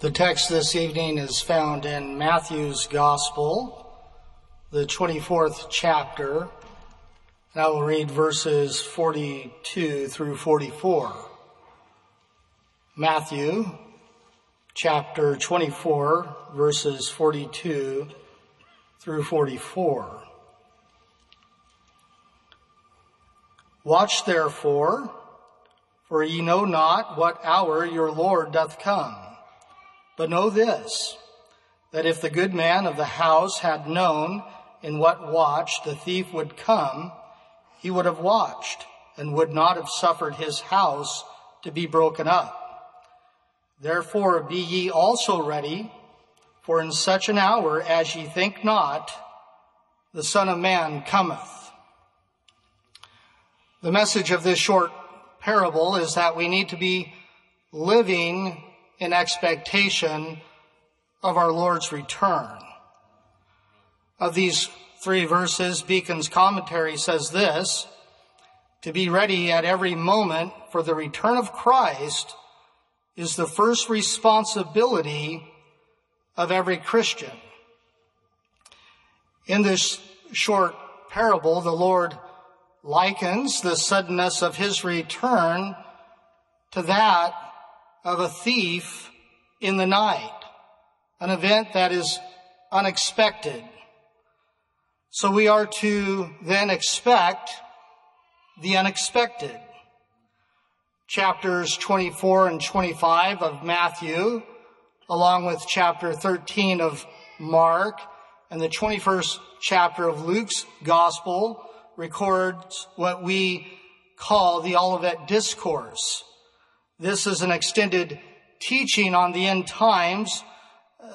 The text this evening is found in Matthew's Gospel, the 24th chapter. And I will read verses 42 through 44. Matthew chapter 24, verses 42 through 44. Watch therefore, for ye know not what hour your Lord doth come. But know this, that if the good man of the house had known in what watch the thief would come, he would have watched and would not have suffered his house to be broken up. Therefore be ye also ready, for in such an hour as ye think not, the Son of Man cometh. The message of this short parable is that we need to be living in expectation of our Lord's return. Of these three verses, Beacon's commentary says this, to be ready at every moment for the return of Christ is the first responsibility of every Christian. In this short parable, the Lord likens the suddenness of his return to that of a thief in the night, an event that is unexpected. So we are to then expect the unexpected. Chapters 24 and 25 of Matthew, along with chapter 13 of Mark and the 21st chapter of Luke's gospel records what we call the Olivet Discourse. This is an extended teaching on the end times uh,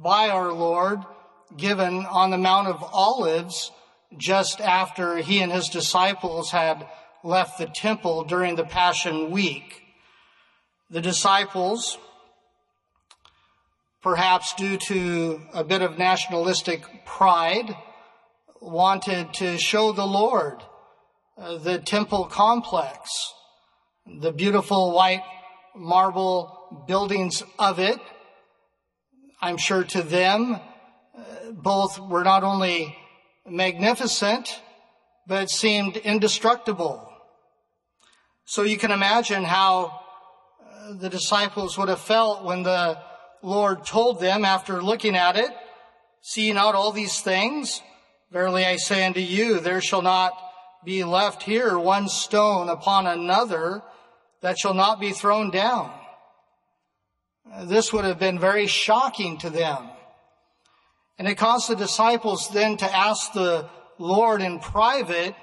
by our Lord given on the Mount of Olives just after he and his disciples had left the temple during the Passion Week. The disciples, perhaps due to a bit of nationalistic pride, wanted to show the Lord uh, the temple complex the beautiful white marble buildings of it. I'm sure to them, uh, both were not only magnificent, but seemed indestructible. So you can imagine how uh, the disciples would have felt when the Lord told them after looking at it, seeing out all these things, verily I say unto you, there shall not be left here one stone upon another that shall not be thrown down. This would have been very shocking to them. And it caused the disciples then to ask the Lord in private,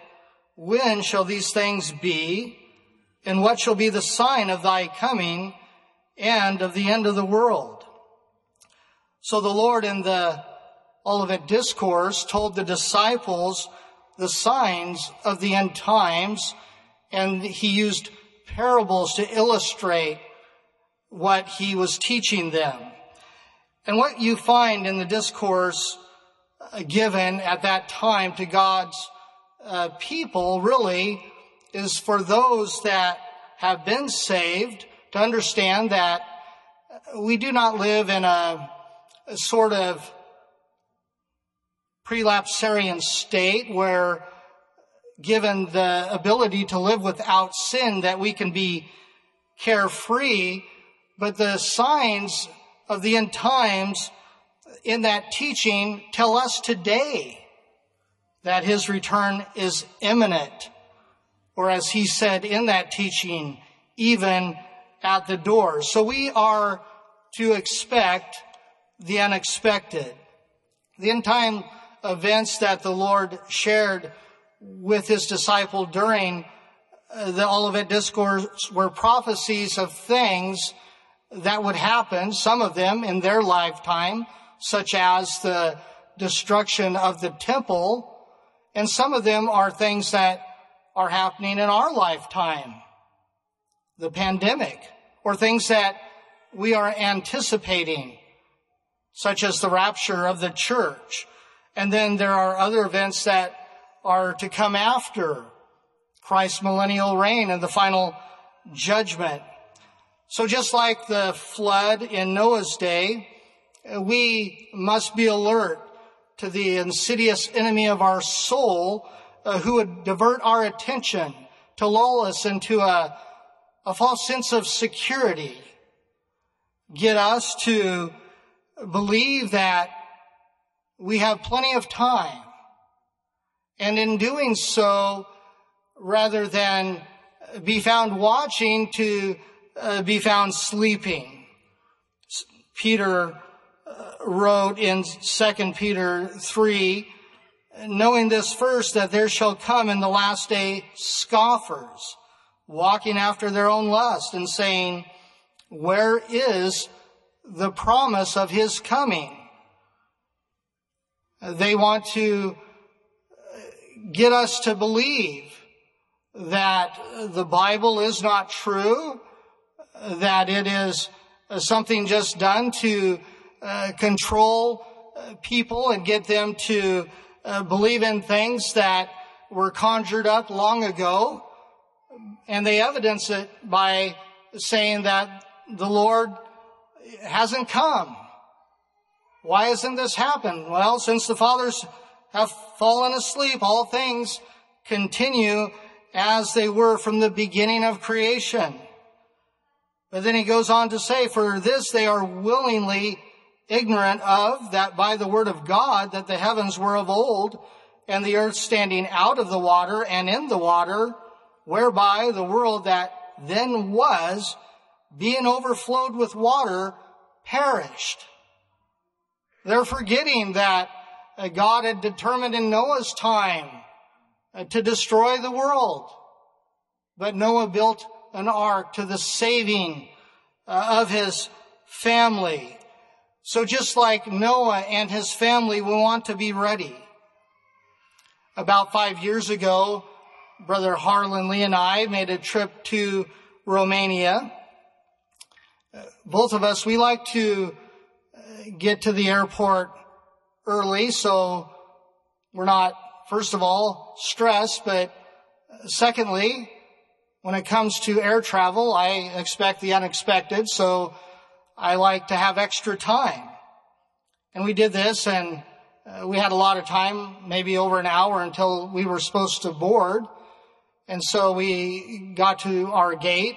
when shall these things be? And what shall be the sign of thy coming and of the end of the world? So the Lord in the Olivet Discourse told the disciples the signs of the end times, and he used parables to illustrate what he was teaching them. And what you find in the discourse uh, given at that time to God's uh, people really is for those that have been saved to understand that we do not live in a, a sort of prelapsarian state where given the ability to live without sin that we can be carefree, but the signs of the end times in that teaching tell us today that his return is imminent. Or as he said in that teaching, even at the door. So we are to expect the unexpected. The end time events that the Lord shared with his disciple during uh, the Olivet Discourse were prophecies of things that would happen, some of them in their lifetime, such as the destruction of the temple, and some of them are things that are happening in our lifetime. The pandemic, or things that we are anticipating, such as the rapture of the church. And then there are other events that are to come after Christ's millennial reign and the final judgment. So just like the flood in Noah's day, we must be alert to the insidious enemy of our soul uh, who would divert our attention to lull us into a, a false sense of security, get us to believe that we have plenty of time. And in doing so, rather than be found watching to uh, be found sleeping. Peter uh, wrote in 2 Peter 3, knowing this first, that there shall come in the last day scoffers, walking after their own lust and saying, where is the promise of his coming? They want to get us to believe that the Bible is not true, that it is something just done to uh, control uh, people and get them to uh, believe in things that were conjured up long ago. And they evidence it by saying that the Lord hasn't come. Why hasn't this happened? Well, since the fathers have fallen asleep, all things continue as they were from the beginning of creation. But then he goes on to say, for this they are willingly ignorant of that by the word of God that the heavens were of old and the earth standing out of the water and in the water, whereby the world that then was, being overflowed with water, perished. They're forgetting that God had determined in Noah's time uh, to destroy the world. But Noah built an ark to the saving uh, of his family. So just like Noah and his family, we want to be ready. About five years ago, Brother Harlan Lee and I made a trip to Romania. Uh, both of us, we like to get to the airport early so we're not first of all, stress, but secondly, when it comes to air travel, I expect the unexpected, so I like to have extra time. And we did this and uh, we had a lot of time, maybe over an hour until we were supposed to board. And so we got to our gate,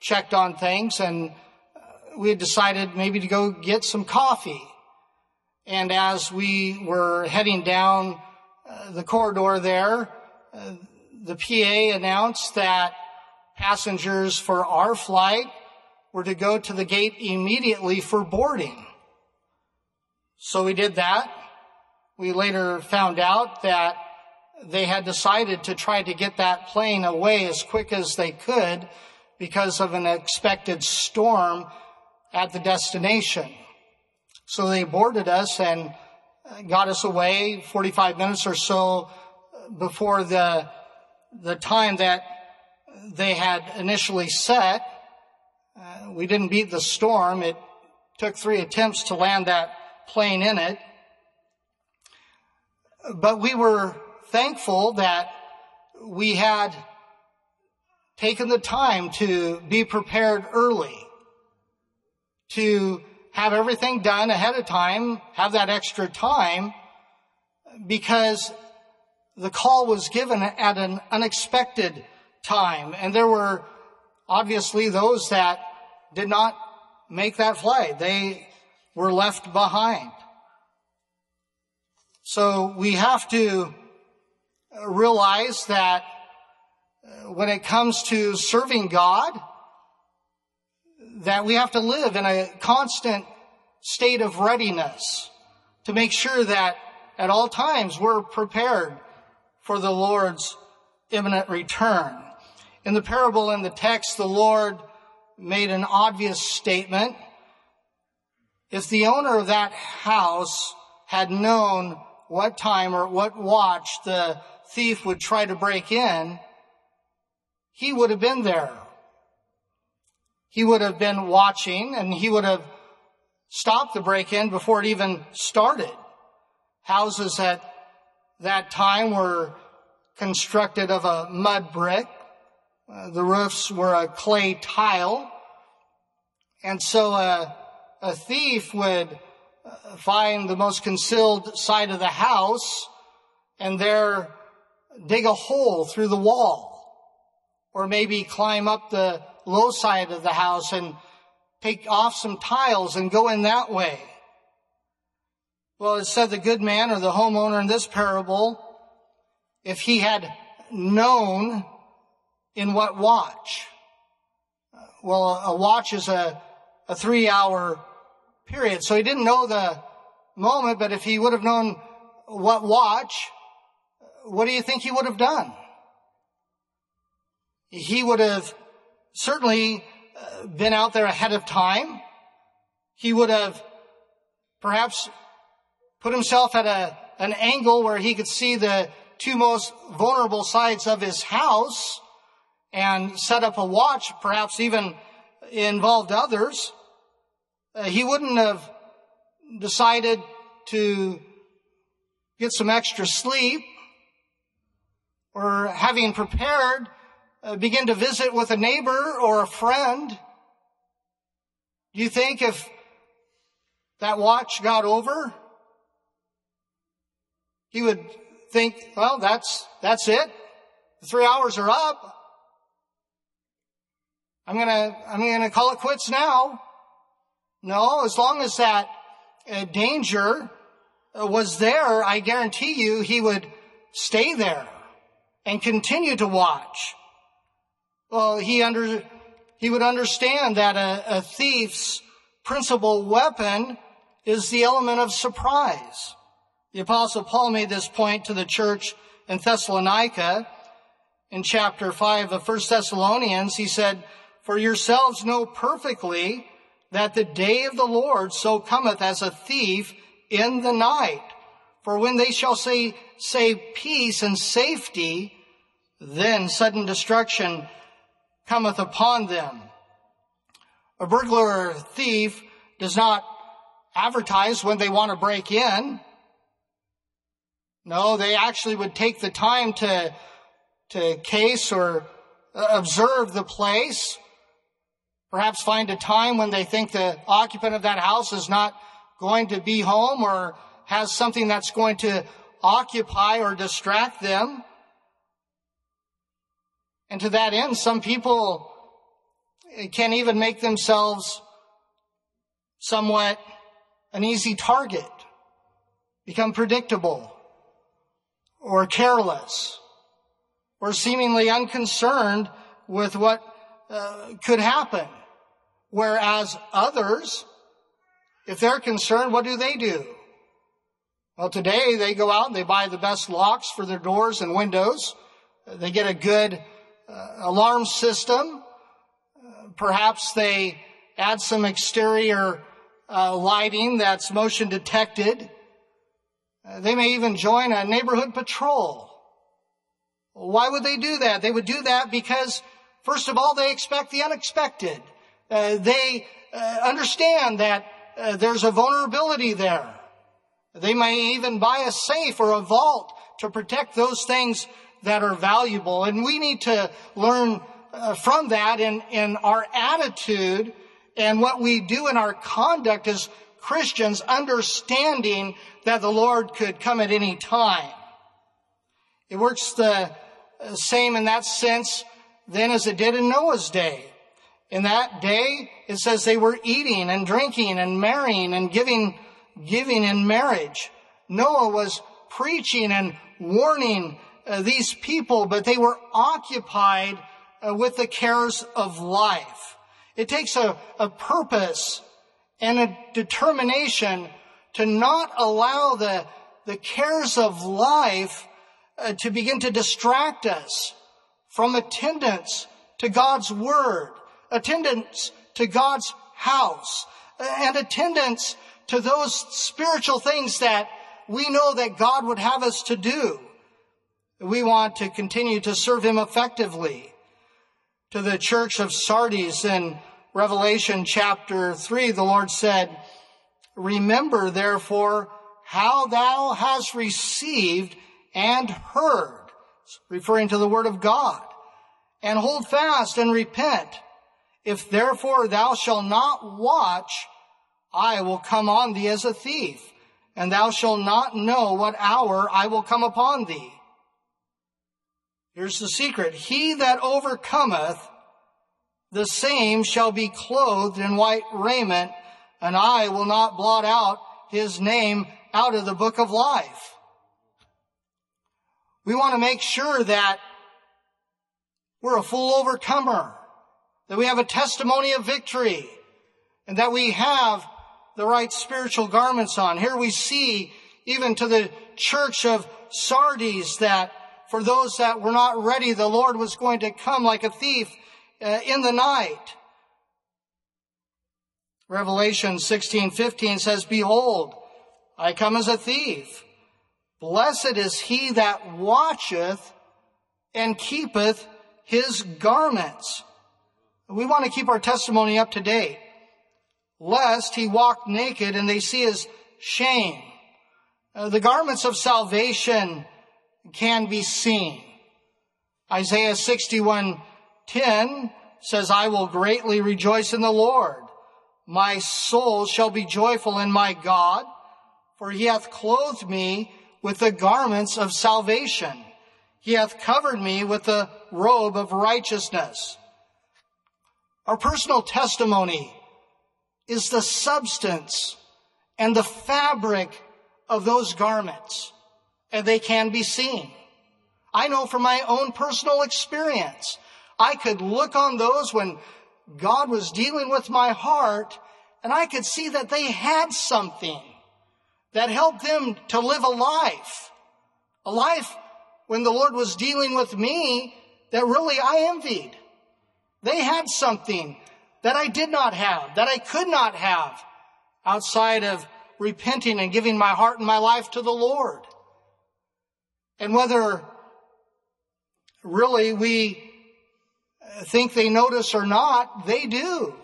checked on things, and uh, we had decided maybe to go get some coffee. And as we were heading down the corridor there, uh, the PA announced that passengers for our flight were to go to the gate immediately for boarding. So we did that. We later found out that they had decided to try to get that plane away as quick as they could because of an expected storm at the destination. So they boarded us and got us away 45 minutes or so before the, the time that they had initially set. Uh, we didn't beat the storm. It took three attempts to land that plane in it. But we were thankful that we had taken the time to be prepared early, to have everything done ahead of time, have that extra time, because the call was given at an unexpected time. And there were obviously those that did not make that flight. They were left behind. So we have to realize that uh, when it comes to serving God, that we have to live in a constant state of readiness to make sure that at all times we're prepared for the Lord's imminent return. In the parable in the text, the Lord made an obvious statement. If the owner of that house had known what time or what watch the thief would try to break in, he would have been there he would have been watching and he would have stopped the break-in before it even started. Houses at that time were constructed of a mud brick. Uh, the roofs were a clay tile. And so uh, a thief would uh, find the most concealed side of the house and there dig a hole through the wall or maybe climb up the low side of the house and take off some tiles and go in that way. Well, it said the good man or the homeowner in this parable, if he had known in what watch. Well, a watch is a, a three hour period. So he didn't know the moment, but if he would have known what watch, what do you think he would have done? He would have certainly uh, been out there ahead of time. He would have perhaps put himself at a, an angle where he could see the two most vulnerable sides of his house and set up a watch, perhaps even involved others. Uh, he wouldn't have decided to get some extra sleep or having prepared, begin to visit with a neighbor or a friend. Do you think if that watch got over, he would think, well, that's, that's it. The three hours are up. I'm gonna, I'm gonna call it quits now. No, as long as that uh, danger uh, was there, I guarantee you he would stay there and continue to watch. Well, he under, he would understand that a, a thief's principal weapon is the element of surprise. The apostle Paul made this point to the church in Thessalonica in chapter 5 of 1 Thessalonians. He said, For yourselves know perfectly that the day of the Lord so cometh as a thief in the night. For when they shall say, say peace and safety, then sudden destruction cometh upon them. A burglar or thief does not advertise when they want to break in. No, they actually would take the time to, to case or uh, observe the place. Perhaps find a time when they think the occupant of that house is not going to be home or has something that's going to occupy or distract them. And to that end, some people can even make themselves somewhat an easy target, become predictable or careless or seemingly unconcerned with what uh, could happen. Whereas others, if they're concerned, what do they do? Well, today they go out and they buy the best locks for their doors and windows. They get a good uh, alarm system. Uh, perhaps they add some exterior uh, lighting that's motion detected. Uh, they may even join a neighborhood patrol. Why would they do that? They would do that because, first of all, they expect the unexpected. Uh, they uh, understand that there's a vulnerability there. They may even buy a safe or a vault to protect those things that are valuable. And we need to learn uh, from that in, in our attitude and what we do in our conduct as Christians, understanding that the Lord could come at any time. It works the same in that sense then as it did in Noah's day. In that day, it says they were eating and drinking and marrying and giving, giving in marriage. Noah was preaching and warning uh, these people, but they were occupied uh, with the cares of life. It takes a, a purpose and a determination to not allow the, the cares of life uh, to begin to distract us from attendance to God's Word, attendance to God's house, uh, and attendance to those spiritual things that we know that God would have us to do. We want to continue to serve Him effectively. To the church of Sardis in Revelation chapter 3, the Lord said, Remember therefore how thou hast received and heard, referring to the word of God, and hold fast and repent. If therefore thou shalt not watch, I will come on thee as a thief, and thou shalt not know what hour I will come upon thee. Here's the secret. He that overcometh, the same shall be clothed in white raiment, and I will not blot out his name out of the book of life. We want to make sure that we're a full overcomer, that we have a testimony of victory, and that we have the right spiritual garments on. Here we see even to the church of Sardis that for those that were not ready, the Lord was going to come like a thief uh, in the night. Revelation 16:15 says, "Behold, I come as a thief. Blessed is he that watcheth and keepeth his garments." We want to keep our testimony up to date, lest he walk naked and they see his shame. Uh, the garments of salvation can be seen. Isaiah 61:10 says, "I will greatly rejoice in the Lord." My soul shall be joyful in my God, for he hath clothed me with the garments of salvation. He hath covered me with the robe of righteousness. Our personal testimony is the substance and the fabric of those garments, and they can be seen. I know from my own personal experience, I could look on those when God was dealing with my heart and I could see that they had something that helped them to live a life. A life when the Lord was dealing with me that really I envied. They had something that I did not have, that I could not have outside of repenting and giving my heart and my life to the Lord. And whether really we think they notice or not, they do.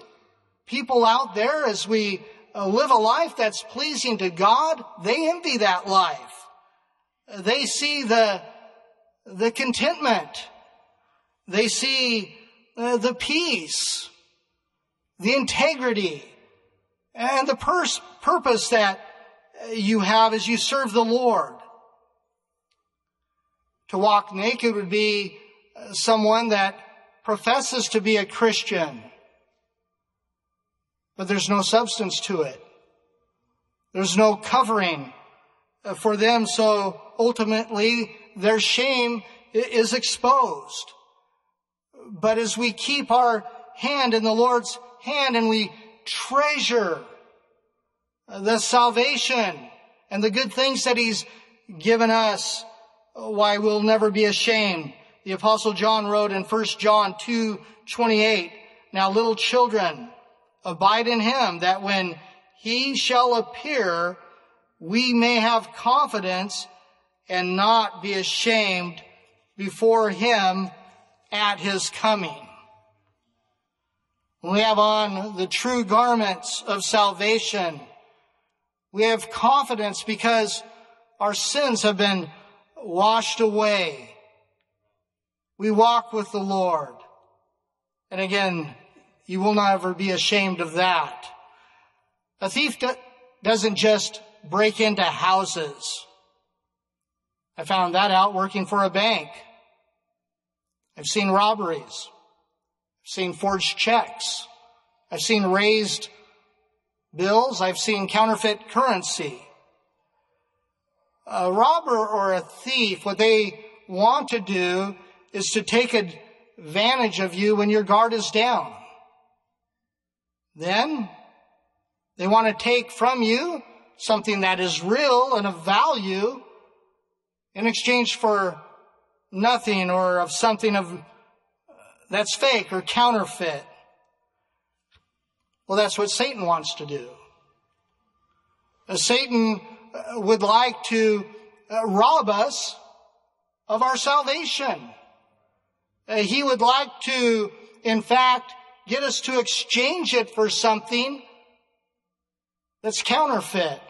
People out there, as we uh, live a life that's pleasing to God, they envy that life. They see the, the contentment. They see uh, the peace, the integrity, and the pers- purpose that you have as you serve the Lord. To walk naked would be uh, someone that professes to be a Christian, but there's no substance to it. There's no covering uh, for them, so ultimately their shame is exposed. But as we keep our hand in the Lord's hand and we treasure uh, the salvation and the good things that He's given us, Oh, why we'll never be ashamed the apostle John wrote in 1 John 2, 28, Now little children, abide in him that when he shall appear, we may have confidence and not be ashamed before him at his coming. We have on the true garments of salvation. We have confidence because our sins have been washed away. We walk with the Lord. And again, you will not ever be ashamed of that. A thief do- doesn't just break into houses. I found that out working for a bank. I've seen robberies. I've seen forged checks. I've seen raised bills. I've seen counterfeit currency. A robber or a thief, what they want to do is to take advantage of you when your guard is down. Then they want to take from you something that is real and of value in exchange for nothing or of something of that's fake or counterfeit. Well, that's what Satan wants to do. Satan would like to uh, rob us of our salvation. Uh, he would like to, in fact, get us to exchange it for something that's counterfeit.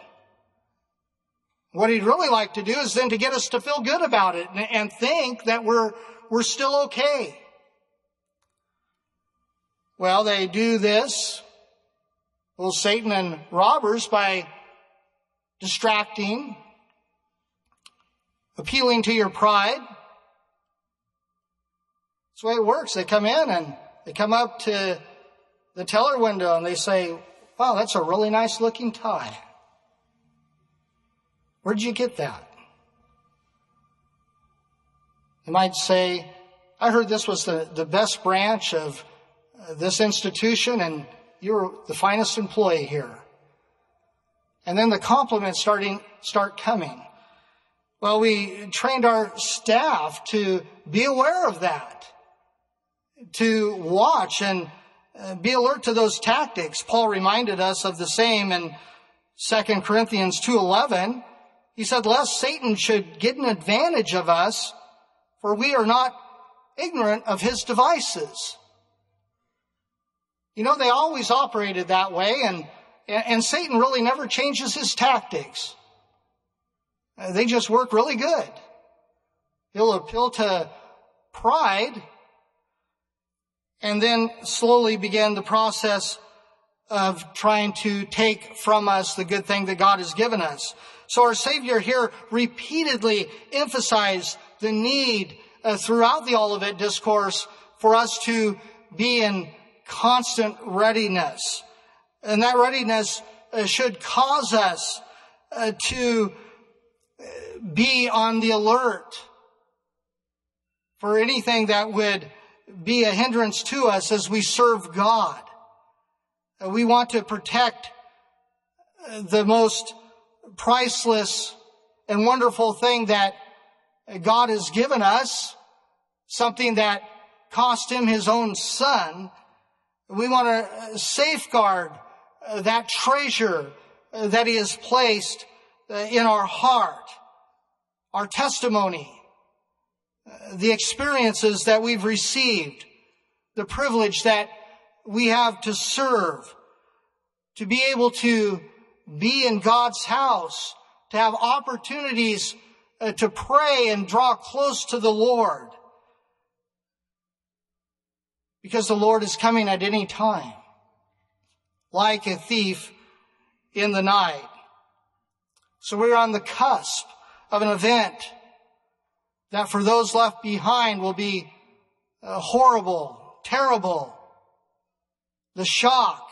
What he'd really like to do is then to get us to feel good about it and, think that we're, we're still okay. Well, they do this, well, Satan and robbers by distracting, appealing to your pride. That's the way it works. They come in and they come up to the teller window and they say, wow, that's a really nice looking tie. Where'd you get that? They might say, I heard this was the, the best branch of uh, this institution and you're the finest employee here. And then the compliments starting, start coming. Well, we trained our staff to be aware of that, to watch and uh, be alert to those tactics. Paul reminded us of the same in 2 Corinthians 2.11. He said, lest Satan should get an advantage of us, for we are not ignorant of his devices. You know, they always operated that way, and, and Satan really never changes his tactics. Uh, they just work really good. He'll appeal to pride and then slowly begin the process of trying to take from us the good thing that God has given us. So our Savior here repeatedly emphasized the need uh, throughout the Olivet discourse for us to be in constant readiness. And that readiness uh, should cause us uh, to uh, be on the alert for anything that would be a hindrance to us as we serve God. We want to protect the most priceless and wonderful thing that God has given us, something that cost him his own son. We want to safeguard that treasure that he has placed in our heart, our testimony, the experiences that we've received, the privilege that we have to serve, to be able to be in God's house, to have opportunities uh, to pray and draw close to the Lord. Because the Lord is coming at any time, like a thief in the night. So we're on the cusp of an event that for those left behind will be uh, horrible, terrible. The shock.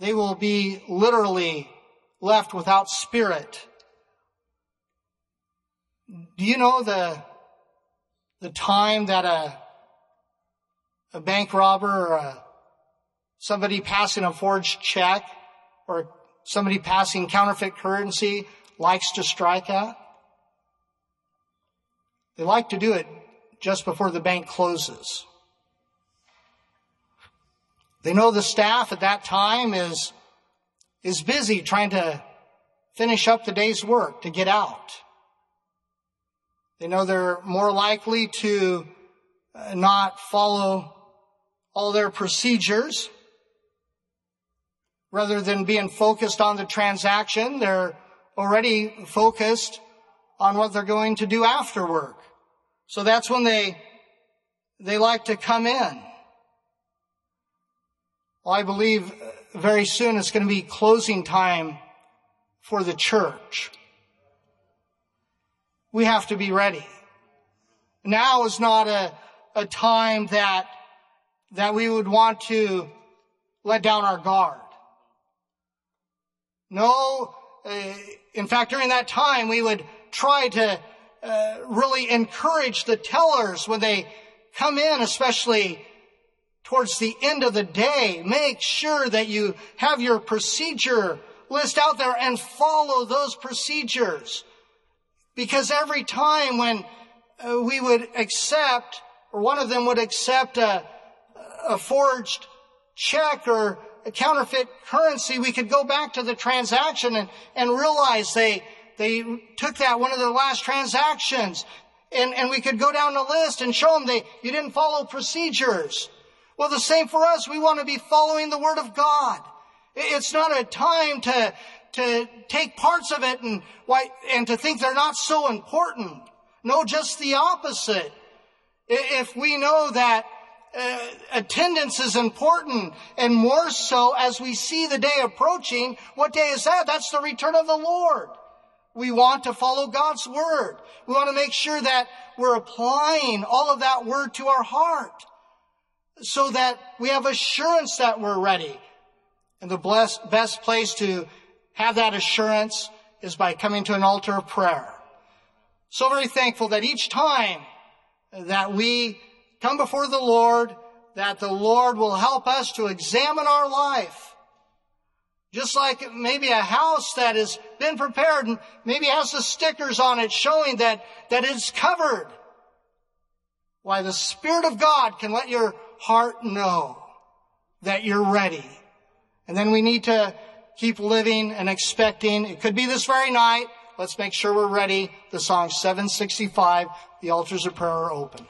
They will be literally left without spirit. Do you know the, the time that a, a bank robber or a, somebody passing a forged check or somebody passing counterfeit currency likes to strike at? They like to do it just before the bank closes. They know the staff at that time is, is busy trying to finish up the day's work to get out. They know they're more likely to uh, not follow all their procedures. Rather than being focused on the transaction, they're already focused on what they're going to do after work. So that's when they, they like to come in. Well, I believe very soon it's going to be closing time for the church. We have to be ready. Now is not a, a time that, that we would want to let down our guard. No, uh, in fact, during that time, we would try to uh, really encourage the tellers when they come in, especially towards the end of the day. Make sure that you have your procedure list out there and follow those procedures. Because every time when uh, we would accept, or one of them would accept a, a forged check or counterfeit currency, we could go back to the transaction and, and realize they, they took that one of their last transactions and, and we could go down the list and show them they, you didn't follow procedures. Well, the same for us. We want to be following the Word of God. It's not a time to, to take parts of it and why, and to think they're not so important. No, just the opposite. If we know that uh, attendance is important and more so as we see the day approaching. What day is that? That's the return of the Lord. We want to follow God's word. We want to make sure that we're applying all of that word to our heart so that we have assurance that we're ready. And the blessed, best place to have that assurance is by coming to an altar of prayer. So very thankful that each time that we come before the Lord, that the Lord will help us to examine our life. Just like maybe a house that has been prepared and maybe has the stickers on it showing that, that it's covered. Why the Spirit of God can let your heart know that you're ready. And then we need to keep living and expecting. It could be this very night. Let's make sure we're ready. The song 765, the altars of prayer are open.